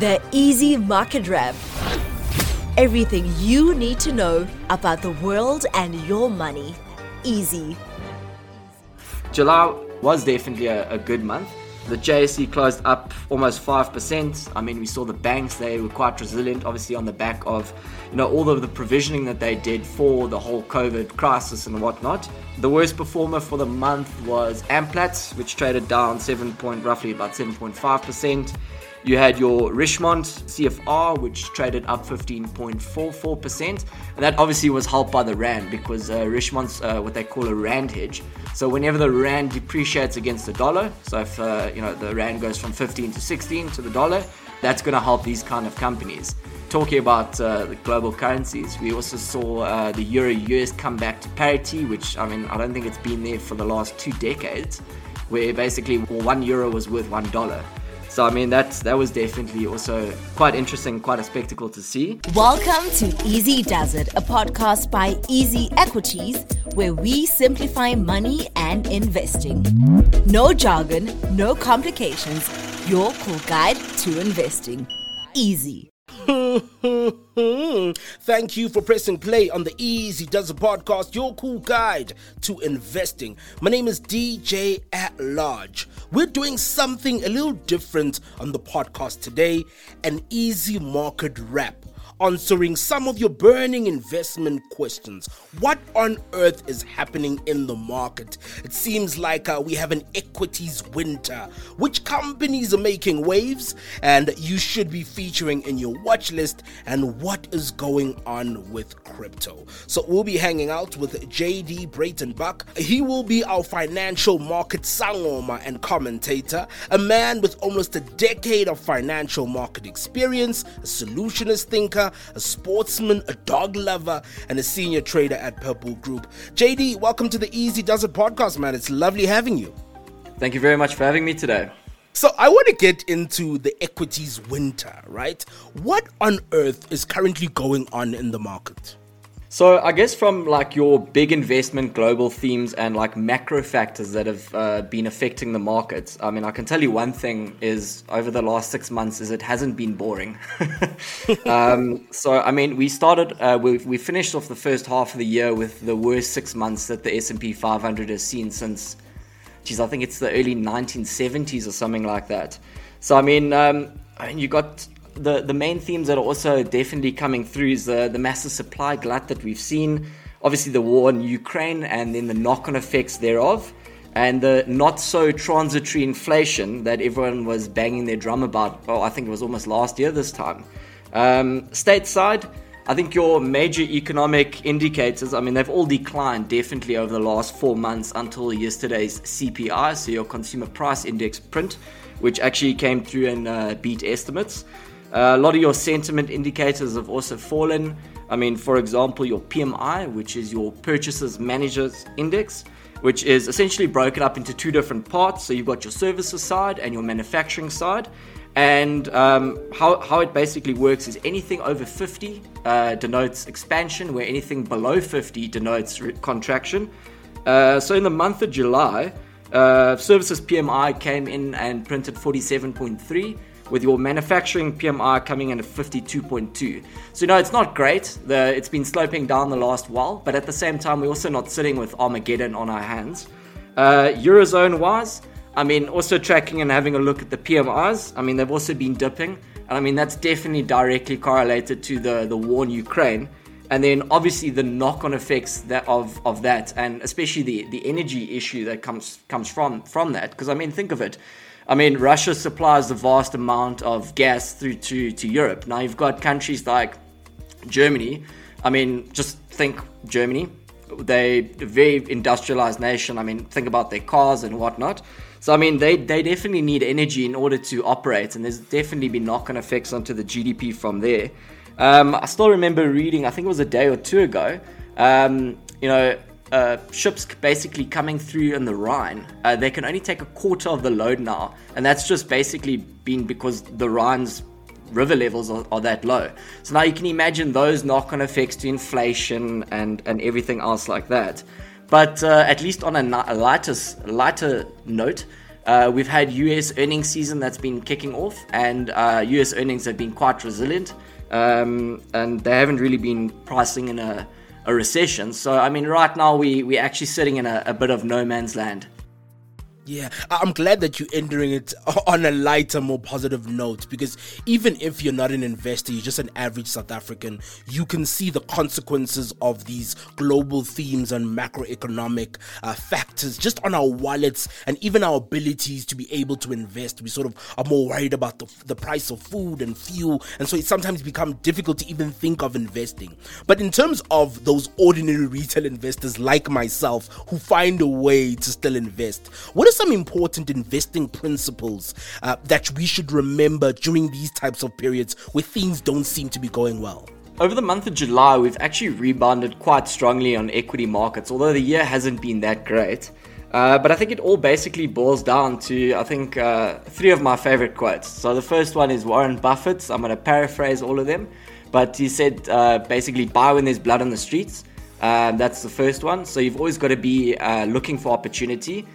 The Easy Market Wrap. Everything you need to know about the world and your money. Easy. July was definitely a, a good month. The JSE closed up almost 5%. I mean, we saw the banks, they were quite resilient, obviously, on the back of, you know, all of the provisioning that they did for the whole COVID crisis and whatnot. The worst performer for the month was Amplats, which traded down 7 point, roughly about 7.5%. You had your Richemont CFR, which traded up 15.44%. And that obviously was helped by the Rand because uh, Richemont's uh, what they call a Rand hedge. So whenever the Rand depreciates against the dollar, so if uh, you know the Rand goes from 15 to 16 to the dollar, that's going to help these kind of companies. Talking about uh, the global currencies, we also saw uh, the Euro US come back to parity, which I mean, I don't think it's been there for the last two decades, where basically one euro was worth one dollar. So I mean that's that was definitely also quite interesting, quite a spectacle to see. Welcome to Easy Does It, a podcast by Easy Equities, where we simplify money and investing. No jargon, no complications. Your cool guide to investing. Easy. Thank you for pressing play on the Easy Does It podcast, your cool guide to investing. My name is DJ at Large. We're doing something a little different on the podcast today an easy market wrap answering some of your burning investment questions. What on earth is happening in the market? It seems like uh, we have an equities winter. Which companies are making waves and you should be featuring in your watch list and what is going on with crypto. So we'll be hanging out with JD Brayton Buck. He will be our financial market sangoma and commentator, a man with almost a decade of financial market experience, a solutionist thinker, a sportsman, a dog lover, and a senior trader at Purple Group. JD, welcome to the Easy Does It podcast, man. It's lovely having you. Thank you very much for having me today. So I want to get into the equities winter, right? What on earth is currently going on in the market? So I guess from like your big investment global themes and like macro factors that have uh, been affecting the markets. I mean, I can tell you one thing is over the last six months is it hasn't been boring. um, so I mean, we started uh, we we finished off the first half of the year with the worst six months that the S and P 500 has seen since, geez, I think it's the early 1970s or something like that. So I mean, um, I mean, you got the, the main themes that are also definitely coming through is the, the massive supply glut that we've seen. Obviously, the war in Ukraine and then the knock on effects thereof, and the not so transitory inflation that everyone was banging their drum about. Oh, I think it was almost last year this time. Um, stateside, I think your major economic indicators, I mean, they've all declined definitely over the last four months until yesterday's CPI, so your consumer price index print, which actually came through and uh, beat estimates. A lot of your sentiment indicators have also fallen. I mean, for example, your PMI, which is your Purchases Managers Index, which is essentially broken up into two different parts. So you've got your services side and your manufacturing side. And um, how, how it basically works is anything over 50 uh, denotes expansion, where anything below 50 denotes re- contraction. Uh, so in the month of July, uh, services PMI came in and printed 47.3 with your manufacturing PMI coming in at 52.2. So, no, it's not great. The, it's been sloping down the last while, but at the same time, we're also not sitting with Armageddon on our hands. Uh, Eurozone wise, I mean, also tracking and having a look at the PMIs, I mean, they've also been dipping. And I mean, that's definitely directly correlated to the, the war in Ukraine. And then obviously the knock-on effects that of, of that, and especially the, the energy issue that comes comes from from that. Because I mean, think of it. I mean, Russia supplies a vast amount of gas through to, to Europe. Now you've got countries like Germany. I mean, just think Germany. They a very industrialized nation. I mean, think about their cars and whatnot. So I mean, they, they definitely need energy in order to operate, and there's definitely been knock-on effects onto the GDP from there. Um, I still remember reading, I think it was a day or two ago. Um, you know, uh, ships basically coming through in the Rhine, uh, they can only take a quarter of the load now, and that's just basically been because the Rhine's river levels are, are that low. So now you can imagine those knock-on effects to inflation and and everything else like that. But uh, at least on a, lighter lighter note, Uh, we've had US earnings season that's been kicking off, and uh, US earnings have been quite resilient, um, and they haven't really been pricing in a, a recession. So, I mean, right now we we're actually sitting in a, a bit of no man's land. Yeah, I'm glad that you're entering it on a lighter, more positive note because even if you're not an investor, you're just an average South African, you can see the consequences of these global themes and macroeconomic uh, factors just on our wallets and even our abilities to be able to invest. We sort of are more worried about the, the price of food and fuel, and so it sometimes becomes difficult to even think of investing. But in terms of those ordinary retail investors like myself who find a way to still invest, what is some important investing principles uh, that we should remember during these types of periods where things don't seem to be going well? Over the month of July, we've actually rebounded quite strongly on equity markets, although the year hasn't been that great. Uh, but I think it all basically boils down to, I think, uh, three of my favorite quotes. So the first one is Warren Buffett's. I'm going to paraphrase all of them. But he said uh, basically, buy when there's blood on the streets. Um, that's the first one. So you've always got to be uh, looking for opportunity.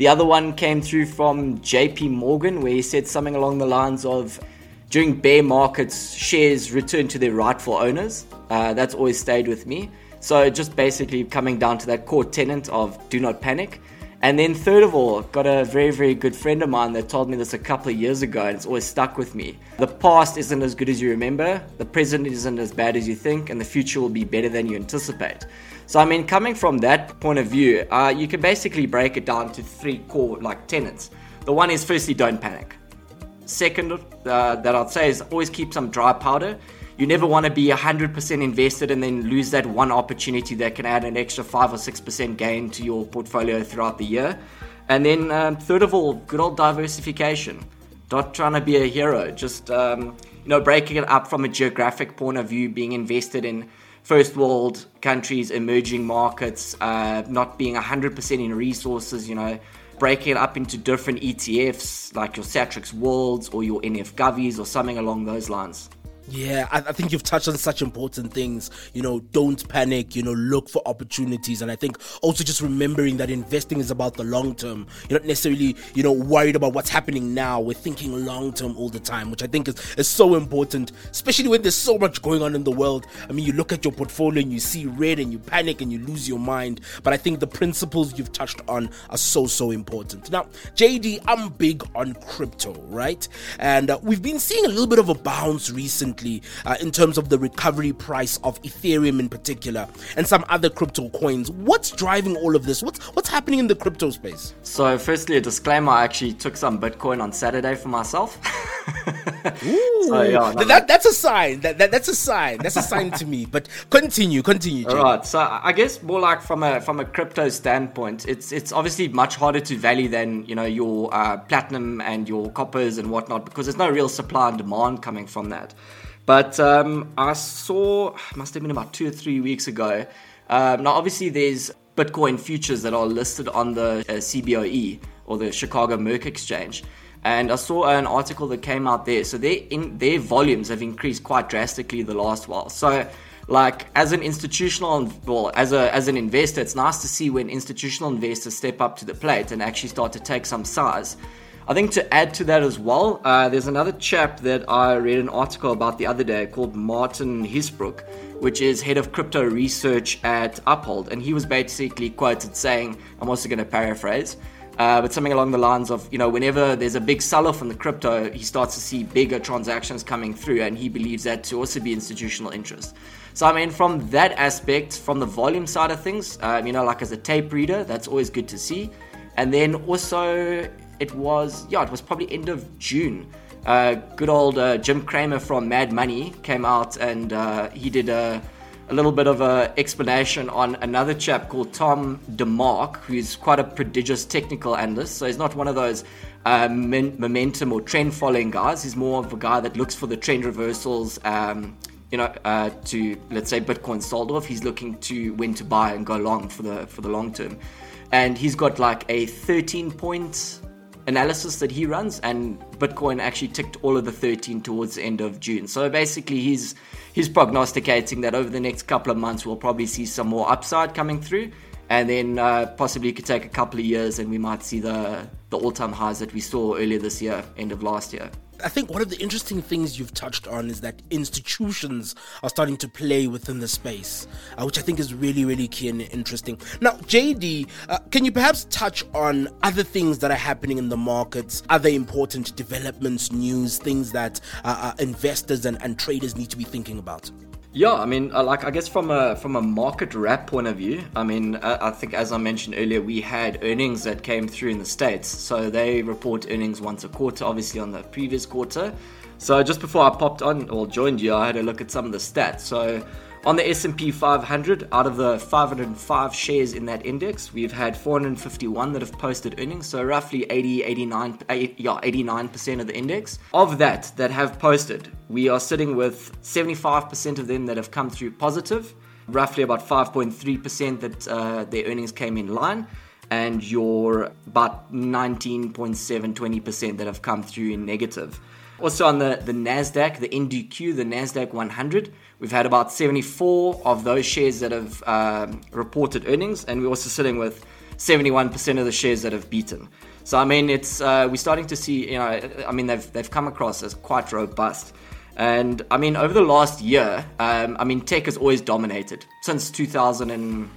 The other one came through from JP Morgan, where he said something along the lines of during bear markets, shares return to their rightful owners. Uh, that's always stayed with me. So just basically coming down to that core tenet of do not panic. And then third of all, got a very, very good friend of mine that told me this a couple of years ago and it's always stuck with me. The past isn't as good as you remember, the present isn't as bad as you think, and the future will be better than you anticipate. So, I mean, coming from that point of view, uh, you can basically break it down to three core like tenets. The one is firstly, don't panic. Second, uh, that I'd say is always keep some dry powder. You never want to be 100% invested and then lose that one opportunity that can add an extra 5 or 6% gain to your portfolio throughout the year. And then, um, third of all, good old diversification. Not trying to be a hero, just um, you know, breaking it up from a geographic point of view, being invested in first world countries, emerging markets, uh, not being 100% in resources, you know, breaking it up into different ETFs like your Satrix Worlds or your NF Govies or something along those lines. Yeah, I, I, think you've touched on such important things. You know, don't panic, you know, look for opportunities. And I think also just remembering that investing is about the long term. You're not necessarily, you know, worried about what's happening now. We're thinking long term all the time, which I think is, is so important, especially when there's so much going on in the world. I mean, you look at your portfolio and you see red and you panic and you lose your mind. But I think the principles you've touched on are so, so important. Now, JD, I'm big on crypto, right? And uh, we've been seeing a little bit of a bounce recently recently uh, in terms of the recovery price of Ethereum in particular and some other crypto coins. What's driving all of this? What's what's happening in the crypto space? So, firstly, a disclaimer: I actually took some Bitcoin on Saturday for myself. Ooh, so, yeah, no, that, that's a sign. That, that that's a sign. That's a sign to me. But continue, continue. All right. So, I guess more like from a from a crypto standpoint, it's it's obviously much harder to value than you know your uh, platinum and your coppers and whatnot because there's no real supply and demand coming from that. But um, I saw, must have been about two or three weeks ago. Um, now, obviously, there's Bitcoin futures that are listed on the uh, CBOE or the Chicago Merc Exchange. And I saw an article that came out there. So their in, their volumes have increased quite drastically the last while. So like as an institutional well as a as an investor it's nice to see when institutional investors step up to the plate and actually start to take some size I think to add to that as well, uh, there's another chap that I read an article about the other day called Martin Hiesboeck, which is head of crypto research at Uphold. And he was basically quoted saying, I'm also going to paraphrase, uh, but something along the lines of, you know, whenever there's a big sell off in the crypto, he starts to see bigger transactions coming through, and he believes that to also be institutional interest. So, I mean, from that aspect, from the volume side of things, um, you know, like as a tape reader, that's always good to see. And then also, it was yeah, it was probably end of June. Uh, good old uh, Jim Cramer from Mad Money came out and uh, he did a, a little bit of an explanation on another chap called Tom DeMark, who's quite a prodigious technical analyst. So he's not one of those uh, momentum or trend following guys. He's more of a guy that looks for the trend reversals. Um, you know, uh, to let's say Bitcoin sold off, he's looking to when to buy and go long for the for the long term, and he's got like a 13 point analysis that he runs, and Bitcoin actually ticked all of the 13 towards the end of June. So basically, he's he's prognosticating that over the next couple of months we'll probably see some more upside coming through, and then uh, possibly it could take a couple of years, and we might see the the all-time highs that we saw earlier this year, end of last year. I think one of the interesting things you've touched on is that institutions are starting to play within the space, uh, which I think is really, really key and interesting. Now, JD, uh, can you perhaps touch on other things that are happening in the markets, other important developments, news, things that uh, uh investors and, and traders need to be thinking about? Yeah, I mean, uh, like I guess from a from a market wrap point of view, I mean, uh, I think as I mentioned earlier, we had earnings that came through in the states, so they report earnings once a quarter, obviously on the previous quarter. So just before I popped on or joined you, I had a look at some of the stats. So on the S&P 500, out of the 505 shares in that index, we've had 451 that have posted earnings, so roughly 80, 89, 80, yeah, 89% of the index. Of that that have posted, we are sitting with 75% of them that have come through positive, roughly about 5.3% that uh, their earnings came in line, and your about 19.7, 20% that have come through in negative. Also on the, the NASDAQ, the NDQ, the NASDAQ 100, we've had about 74 of those shares that have um, reported earnings, and we're also sitting with 71% of the shares that have beaten. So I mean, it's uh, we're starting to see, you know, I mean, they've they've come across as quite robust. And I mean, over the last year, um, I mean, tech has always dominated since 2000 and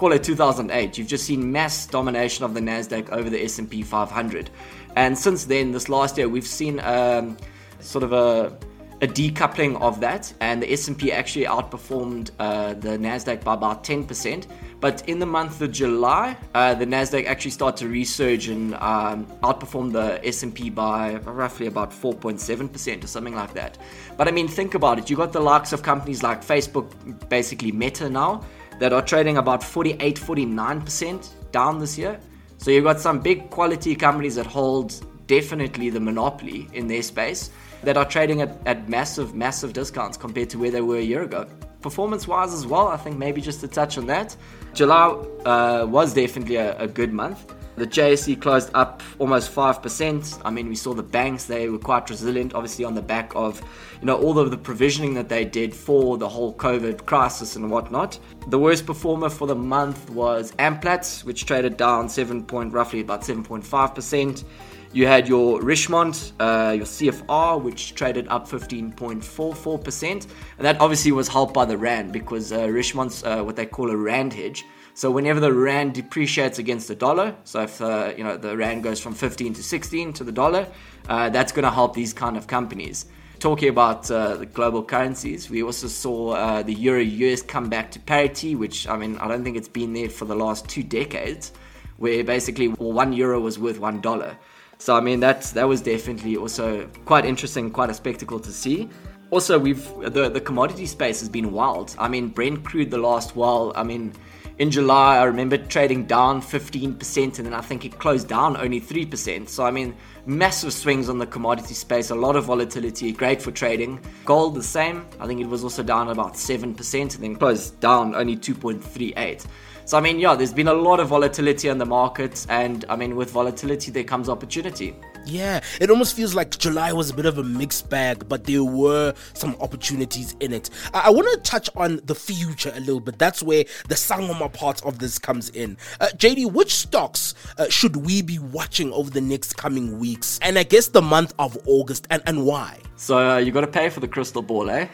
call it 2008. You've just seen mass domination of the Nasdaq over the S&P 500. And since then, this last year, we've seen um, sort of a, a, decoupling of that, and the S&P actually outperformed uh, the Nasdaq by about 10%. But in the month of July, uh, the Nasdaq actually started to resurge and um, outperform the S&P by roughly about 4.7% or something like that. But I mean, think about it. You got the likes of companies like Facebook, basically Meta now, that are trading about 48, 49% down this year. So you've got some big quality companies that hold definitely the monopoly in their space that are trading at, at massive, massive discounts compared to where they were a year ago. Performance wise as well, I think maybe just to touch on that. July uh, was definitely a, a good month. The JSE closed up almost 5%. I mean, we saw the banks, they were quite resilient, obviously, on the back of, you know, all of the provisioning that they did for the whole COVID crisis and whatnot. The worst performer for the month was Amplats, which traded down 7 point, roughly about 7.5%. You had your Richemont, uh, your CFR, which traded up 15.44%. And that obviously was helped by the Rand because uh, Richemont's uh, what they call a Rand hedge. So whenever the rand depreciates against the dollar, so if uh, you know the rand goes from 15 to 16 to the dollar, uh, that's going to help these kind of companies. Talking about uh, the global currencies, we also saw uh, the euro US come back to parity, which I mean I don't think it's been there for the last two decades, where basically one euro was worth one dollar. So I mean that's that was definitely also quite interesting, quite a spectacle to see also we've the the commodity space has been wild. I mean Brent crude the last while. I mean in July, I remember trading down 15%, and then I think it closed down only 3%. So, I mean, massive swings on the commodity space, a lot of volatility, great for trading. Gold, the same. I think it was also down about 7%, and then closed down only 2.38. So, I mean, yeah, there's been a lot of volatility on the markets, and I mean, with volatility, there comes opportunity. Yeah, it almost feels like July was a bit of a mixed bag, but there were some opportunities in it. I, I want to touch on the future a little bit. That's where the Sangoma part of this comes in. Uh, JD, which stocks uh, should we be watching over the next coming weeks? And I guess the month of August, and, and why? So uh, you got to pay for the crystal ball, eh?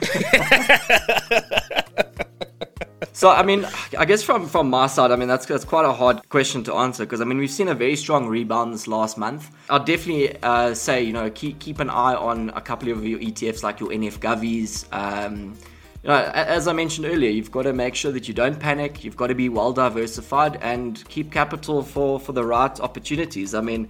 So I mean, I guess from from my side, I mean that's that's quite a hard question to answer because I mean we've seen a very strong rebound this last month. I'll definitely uh, say you know keep keep an eye on a couple of your ETFs like your NF Govies. Um, you know, as I mentioned earlier, you've got to make sure that you don't panic. You've got to be well diversified and keep capital for for the right opportunities. I mean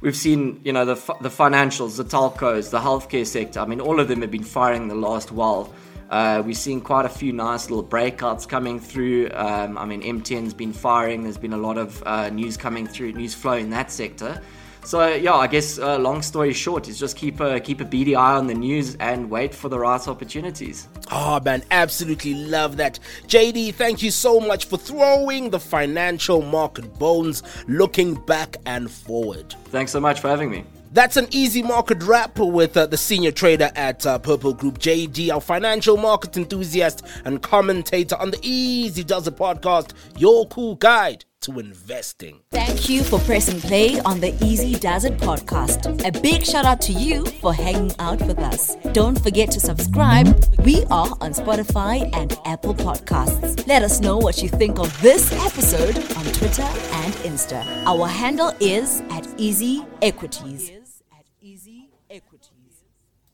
we've seen, you know, the, the financials, the telcos, the healthcare sector. I mean, all of them have been firing the last while. Uh, we've seen quite a few nice little breakouts coming through. Um, I mean, MTN's been firing. There's been a lot of uh, news coming through, news flow in that sector. So yeah, I guess uh, long story short is just keep a keep a beady eye on the news and wait for the right opportunities. Oh man, absolutely love that. JD, thank you so much for throwing the financial market bones, looking back and forward. Thanks so much for having me. That's an easy market wrap with uh, the senior trader at uh, Purple Group, JD, our financial market enthusiast and commentator on the Easy Does It podcast, your cool guide to investing. Thank you for pressing play on the Easy Does It podcast. A big shout out to you for hanging out with us. Don't forget to subscribe. We are on Spotify and Apple Podcasts. Let us know what you think of this episode on Twitter and Insta. Our handle is at Easy Equities.